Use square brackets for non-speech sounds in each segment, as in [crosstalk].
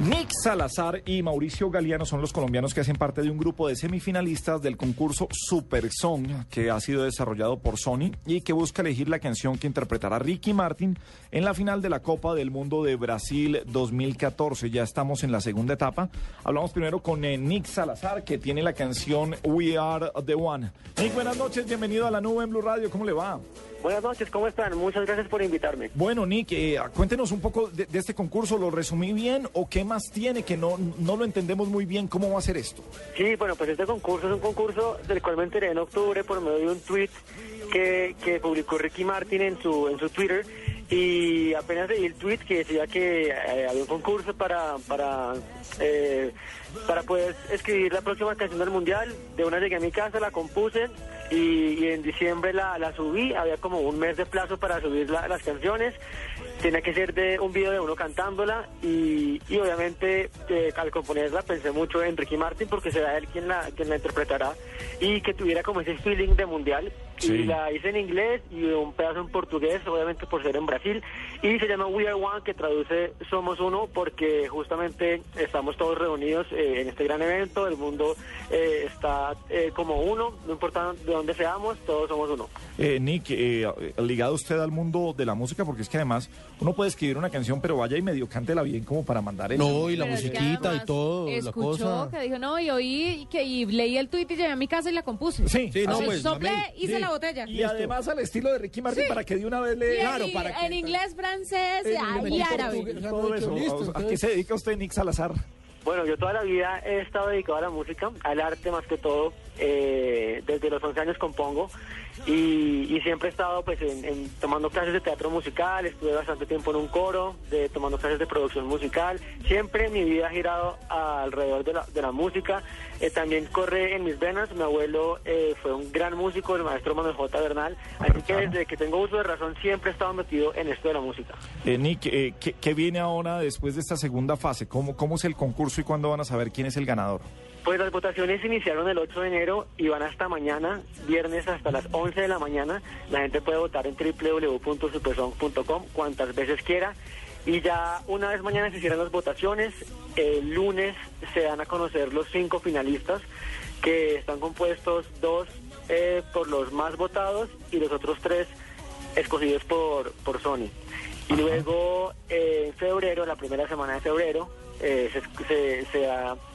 Nick Salazar y Mauricio Galeano son los colombianos que hacen parte de un grupo de semifinalistas del concurso Super Song que ha sido desarrollado por Sony y que busca elegir la canción que interpretará Ricky Martin en la final de la Copa del Mundo de Brasil 2014. Ya estamos en la segunda etapa. Hablamos primero con eh, Nick Salazar que tiene la canción We Are the One. Nick, buenas noches, bienvenido a la nube en Blue Radio. ¿Cómo le va? Buenas noches, ¿cómo están? Muchas gracias por invitarme. Bueno, Nick, eh, cuéntenos un poco de, de, este concurso. ¿Lo resumí bien o qué más tiene que no, no lo entendemos muy bien? ¿Cómo va a ser esto? Sí, bueno, pues este concurso es un concurso del cual me enteré en octubre por medio de un tweet que, que publicó Ricky Martin en su, en su Twitter. Y apenas leí el tweet que decía que eh, había un concurso para, para, eh, para poder escribir la próxima canción del Mundial. De una llegué a mi casa, la compuse y, y en diciembre la, la, subí. Había como un mes de plazo para subir la, las canciones. Tenía que ser de un video de uno cantándola y, y obviamente eh, al componerla pensé mucho en Ricky Martin porque será él quien la, quien la interpretará y que tuviera como ese feeling de mundial. Sí. Y la hice en inglés y un pedazo en portugués, obviamente por ser en Brasil. Y se llama We Are One, que traduce Somos Uno, porque justamente estamos todos reunidos eh, en este gran evento. El mundo eh, está eh, como uno, no importa de dónde seamos, todos somos uno. Nick, ligado usted al mundo de la música, porque es que además uno puede escribir una canción, pero vaya y medio cántela bien como para mandar el. No, y la pero musiquita y todo. Escuchó la cosa. que dijo, no, y oí que y leí el tuit y llegué a mi casa y la compuse. Sí, sí no, pues, soplé, hice sí. la botella. Y además al estilo de Ricky Martin, sí. para que de una vez le. Sí, claro, y, para que. En inglés, francés y árabe. Todo eso. Listo, ¿A qué se dedica usted, Nick Salazar? Bueno, yo toda la vida he estado dedicado a la música, al arte más que todo. Eh, desde los 11 años compongo y, y siempre he estado pues en, en, tomando clases de teatro musical, estuve bastante tiempo en un coro, de, tomando clases de producción musical. Siempre mi vida ha girado alrededor de la, de la música. Eh, también corre en mis venas. Mi abuelo eh, fue un gran músico, el maestro Manuel J. Bernal. Así que desde que tengo uso de razón siempre he estado metido en esto de la música. Nick, ¿qué, ¿qué, viene ahora después de esta segunda fase? ¿Cómo, ¿Cómo es el concurso y cuándo van a saber quién es el ganador? Pues las votaciones iniciaron el 8 de enero y van hasta mañana, viernes hasta las 11 de la mañana. La gente puede votar en www.supersong.com cuantas veces quiera. Y ya una vez mañana se hicieron las votaciones, el lunes se dan a conocer los cinco finalistas que están compuestos dos eh, por los más votados y los otros tres escogidos por, por Sony. Y luego eh, en febrero, la primera semana de febrero, eh, se, se, se,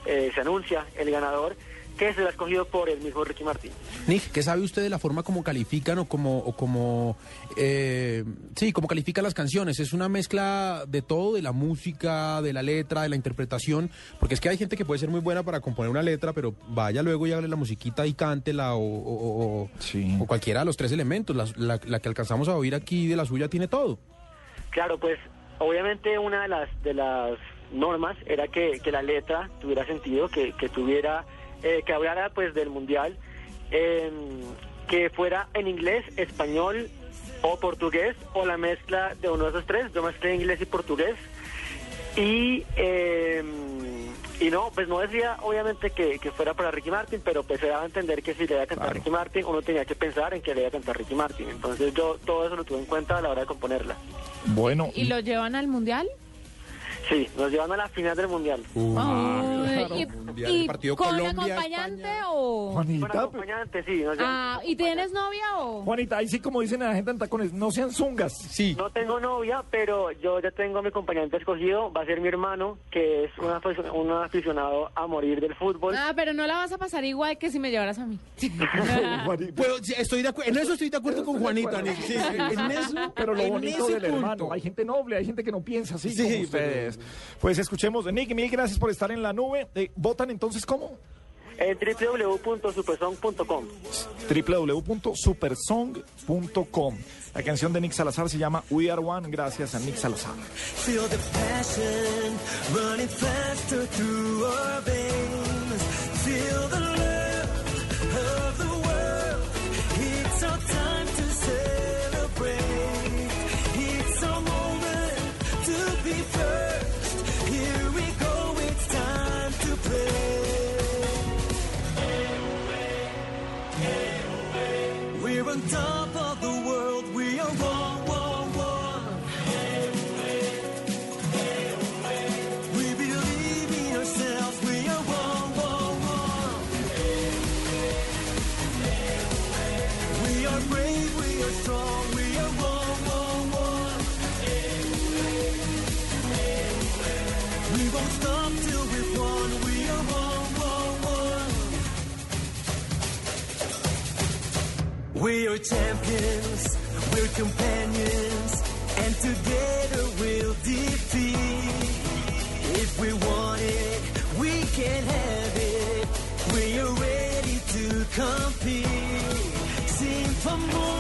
eh, se, anuncia el ganador que será escogido por el mismo Ricky Martin. Nick, ¿qué sabe usted de la forma como califican o como, o como eh, sí, como califican las canciones? ¿Es una mezcla de todo, de la música, de la letra, de la interpretación? Porque es que hay gente que puede ser muy buena para componer una letra, pero vaya luego y hable la musiquita y cántela o, o, o, sí. o cualquiera de los tres elementos. La, la, la que alcanzamos a oír aquí de la suya tiene todo. Claro, pues obviamente una de las de las normas era que, que la letra tuviera sentido, que, que tuviera, eh, que hablara pues del mundial, eh, que fuera en inglés, español o portugués, o la mezcla de uno de esos tres, yo mezclé inglés y portugués, y eh, y no, pues no decía obviamente que, que, fuera para Ricky Martin, pero pues se daba a entender que si le iba a cantar claro. Ricky Martin, uno tenía que pensar en que le iba a cantar Ricky Martin. Entonces yo todo eso lo tuve en cuenta a la hora de componerla. Bueno. ¿Y lo llevan al mundial? Sí, nos llevan a la final del mundial. Uh, oh, ¿Y, mundial, y el partido con Colombia, acompañante España. o...? Juanita, Con acompañante, sí. Ah, ¿y tienes novia o...? Juanita, ahí sí como dicen la gente en tacones, no sean zungas. Sí. No tengo novia, pero yo ya tengo a mi acompañante escogido, va a ser mi hermano, que es un, aficionado, un aficionado a morir del fútbol. Ah, pero no la vas a pasar igual que si me llevaras a mí. [laughs] pues, sí, estoy de en eso estoy de acuerdo con Juanita, Nick. Sí, en eso, pero lo en bonito del punto. hermano, hay gente noble, hay gente que no piensa así Sí, como ustedes. pero- Pues escuchemos, Nick, mil gracias por estar en la nube. Eh, ¿Votan entonces cómo? En www.supersong.com. www.supersong.com. La canción de Nick Salazar se llama We Are One, gracias a Nick Salazar. Feel the passion running faster through our one. We are champions, we're companions, and together we'll defeat. If we want it, we can have it. We are ready to compete. Sin amor do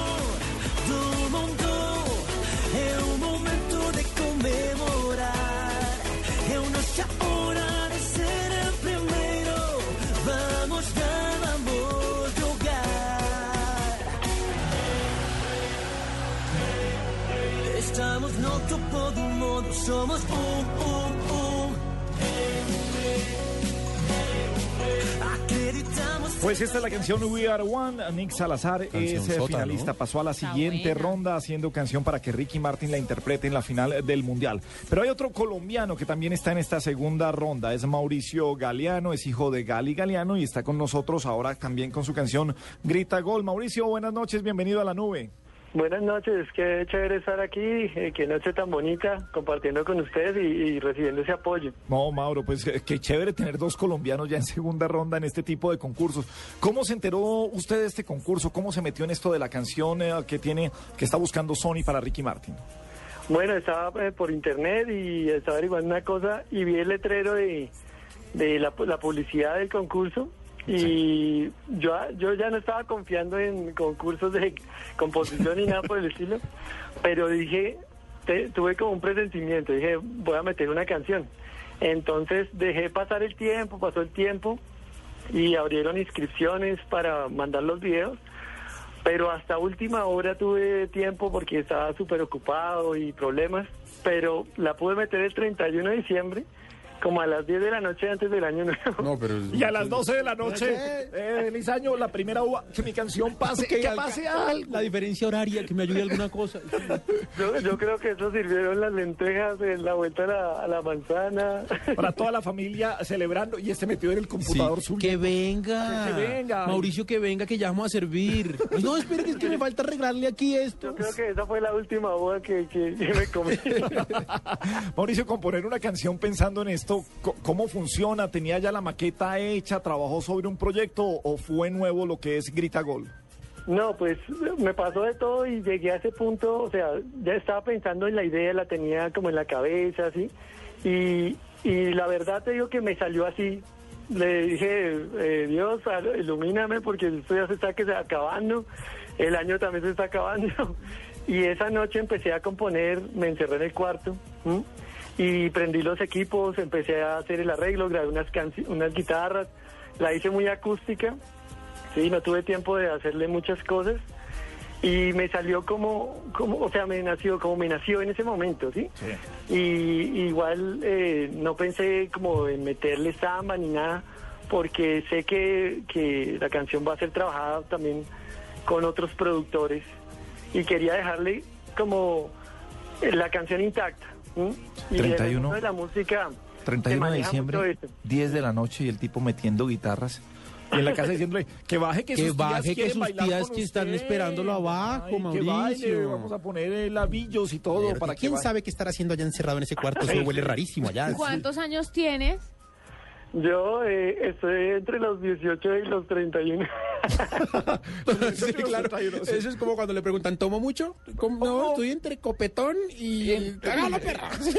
no topo somos. Pues esta es la canción We Are One. Nick Salazar es Canción eh, sota, finalista. ¿no? Pasó a la siguiente ronda haciendo canción para que Ricky Martin la interprete en la final del Mundial. Pero hay otro colombiano que también está en esta segunda ronda. Es Mauricio Galeano, es hijo de Gali Galeano y está con nosotros ahora también con su canción Grita Gol. Mauricio, buenas noches, bienvenido a la nube. Buenas noches, qué chévere estar aquí, eh, qué noche tan bonita, compartiendo con ustedes y, y recibiendo ese apoyo. No, Mauro, pues eh, qué chévere tener dos colombianos ya en segunda ronda en este tipo de concursos. ¿Cómo se enteró usted de este concurso? ¿Cómo se metió en esto de la canción eh, que tiene, que está buscando Sony para Ricky Martin? Bueno, estaba eh, por internet y estaba averiguando una cosa y vi el letrero de, de la, la publicidad del concurso y yo, yo ya no estaba confiando en concursos de composición ni nada por el estilo, pero dije, tuve como un presentimiento, dije, voy a meter una canción. Entonces dejé pasar el tiempo, pasó el tiempo y abrieron inscripciones para mandar los videos. Pero hasta última hora tuve tiempo porque estaba súper ocupado y problemas. Pero la pude meter el 31 de diciembre, como a las 10 de la noche antes del año nuevo. No, pero... Y a las 12 de la noche, eh, Lizaño, la primera uva, que mi canción pase, que, alca- pase algo. La diferencia horaria, que me ayude alguna cosa. Yo, yo creo que eso sirvieron las lentejas en la vuelta a la, a la manzana. Para toda la familia celebrando y este metido en el computador Sí, suyo. que venga. Que venga. Mauricio, que venga, que ya vamos a servir. No, espere, que es que me falta arreglarle aquí esto. Yo creo que esa fue la última uva que, que- que me comí. [laughs] Mauricio, componer una canción pensando en esto, ¿cómo funciona? ¿Tenía ya la maqueta hecha? ¿Trabajó sobre un proyecto o fue nuevo lo que es Grita Gol? No, pues me pasó de todo y llegué a ese punto, o sea, ya estaba pensando en la idea, la tenía como en la cabeza, así, y, la verdad te digo que me salió así. Le dije, eh, Dios, ilumíname porque esto ya se está acabando, el año también se está acabando. [laughs] Y esa noche empecé a componer, me encerré en el cuarto. Y prendí los equipos, empecé a hacer el arreglo, grabé unas, unas guitarras, la hice muy acústica. Sí, no tuve tiempo de hacerle muchas cosas y me salió como, como o sea, me nació como me nació en ese momento, ¿sí? Y igual eh, no pensé como en meterle samba ni nada, porque sé que, que la canción va a ser trabajada también con otros productores y quería dejarle como la canción intacta. ¿M? Y en el 31. mundo de la música. se 31 de diciembre, esto. 10 de la noche y el tipo metiendo guitarras. Y en la casa diciéndole que baje, que, Que sus baje, tías que sus tías que están esperándolo abajo, Ay, que Mauricio. baile, vamos a poner eh, labillos y todo para que ¿Quién sabe qué estará haciendo allá encerrado en ese cuarto? Eso huele rarísimo allá. [laughs] ¿Cuántos años tienes? Yo eh, estoy entre los 18 y los 31. [laughs] Sí, claro. Eso es como cuando le preguntan, ¿tomo mucho? ¿Cómo? No, estoy entre copetón y... ¡Hágalo, perra! [laughs] Sí.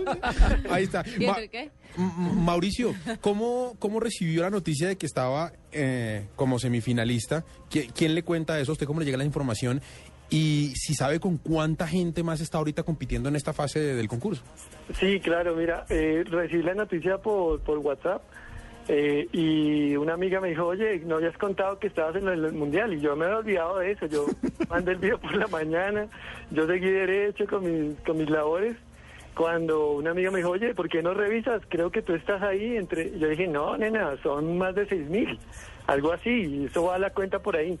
[laughs] Ahí está. Mauricio, ¿cómo, ¿cómo recibió la noticia de que estaba eh, como semifinalista? ¿Qui- ¿Quién le cuenta eso? ¿Usted cómo le llega la información? Y si sabe con cuánta gente más está ahorita compitiendo en esta fase de- del concurso. Sí, claro, mira, eh, recibí la noticia por, por WhatsApp eh, y una amiga me dijo, oye, no habías contado que estabas en el mundial y yo me había olvidado de eso, yo [laughs] mandé el video por la mañana, yo seguí derecho con mis, con mis labores. Cuando una amiga me dijo, oye, ¿por qué no revisas? Creo que tú estás ahí entre... Yo dije, no, nena, son más de seis mil, algo así, y eso va a la cuenta por ahí.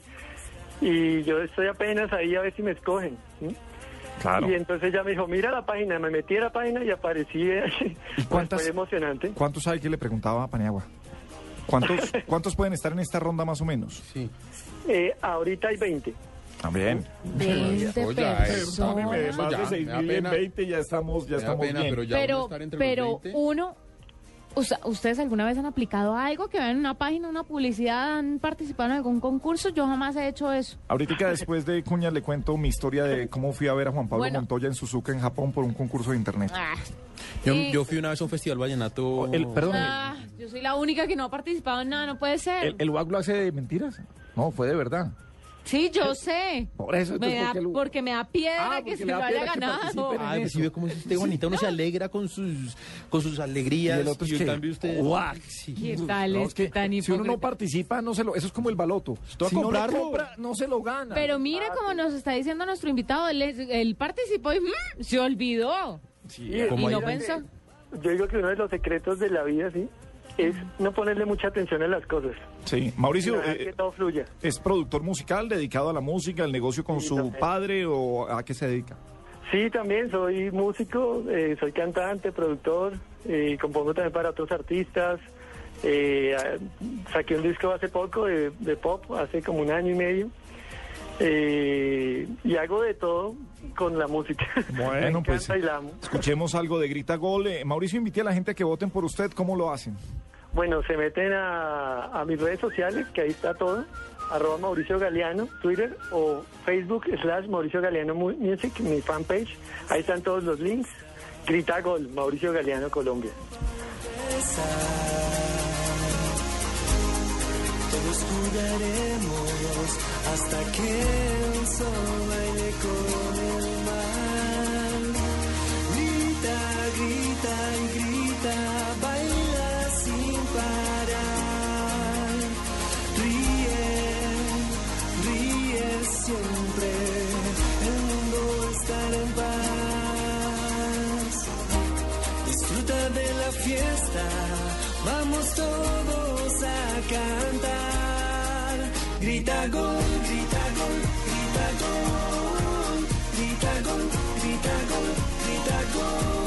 Y yo estoy apenas ahí a ver si me escogen. ¿sí? Claro. Y entonces ella me dijo, mira la página, me metí a la página y aparecí. ¿Y cuántas- [laughs] Fue emocionante. ¿Cuántos sabe que le preguntaba a Paniagua? ¿Cuántos, ¿Cuántos pueden estar en esta ronda más o menos? Sí. Eh, ahorita hay 20. También. 20 Oye, eh, personas. Más ya, de 6 me da mil en pena. 20 ya estamos, ya estamos pena, bien. pero Pero, estar entre pero los 20. uno, ¿ustedes alguna vez han aplicado algo que vean en una página, una publicidad, han participado en algún concurso? Yo jamás he hecho eso. Ahorita después de Cuña le cuento mi historia de cómo fui a ver a Juan Pablo Bueno. Montoya en Suzuka en Japón por un concurso de internet. Ah, Yo, Sí. yo fui una vez a un festival vallenato. El, perdón, ah, yo soy la única que no ha participado en nada, no puede ser. ¿el, el WAC lo hace de mentiras? No, fue de verdad. Sí, yo sé. Por eso, Me entonces, da- ¿por qué lo- porque me da piedra Ah, que porque se le lo da haya piedra que ganado. participen en Ay, pues sí ve cómo es usted bonita, uno se alegra con sus, con sus alegrías. Y el otro es en que, cambio usted... Sí. ¿Qué tal No, es que tan si uno no hipócrita? participa, no se lo, eso es como el baloto. toca si no comprarlo. compra, no se lo gana. Pero mire como nos está diciendo nuestro invitado, él, es- él participó y mm, se olvidó. Sí, Y Como no ahí- pensó. Yo digo que uno de los secretos de la vida, sí, es no ponerle mucha atención a las cosas. sí. Mauricio eh, que todo fluya. es productor musical dedicado a la música, al negocio con Sí, su también. padre o a qué se dedica. Sí, también soy músico, eh, soy cantante, productor, eh, compongo también para otros artistas. Eh, saqué un disco hace poco de, de pop, hace como un año y medio. Y hago de todo con la música. [laughs] Bueno, pues encanta y la amo. escuchemos algo de Grita Gol. Mauricio, invite a la gente a que voten por usted. ¿Cómo lo hacen? Bueno, se meten a, mis redes sociales, que ahí está todo, arroba Mauricio Galeano, Twitter o Facebook slash Mauricio Galeano Mu- Music, mi fanpage. Ahí están todos los links. Grita Gol, Mauricio Galeano, Colombia. Grita gol, grita gol, grita gol, grita gol, grita gol, grita gol.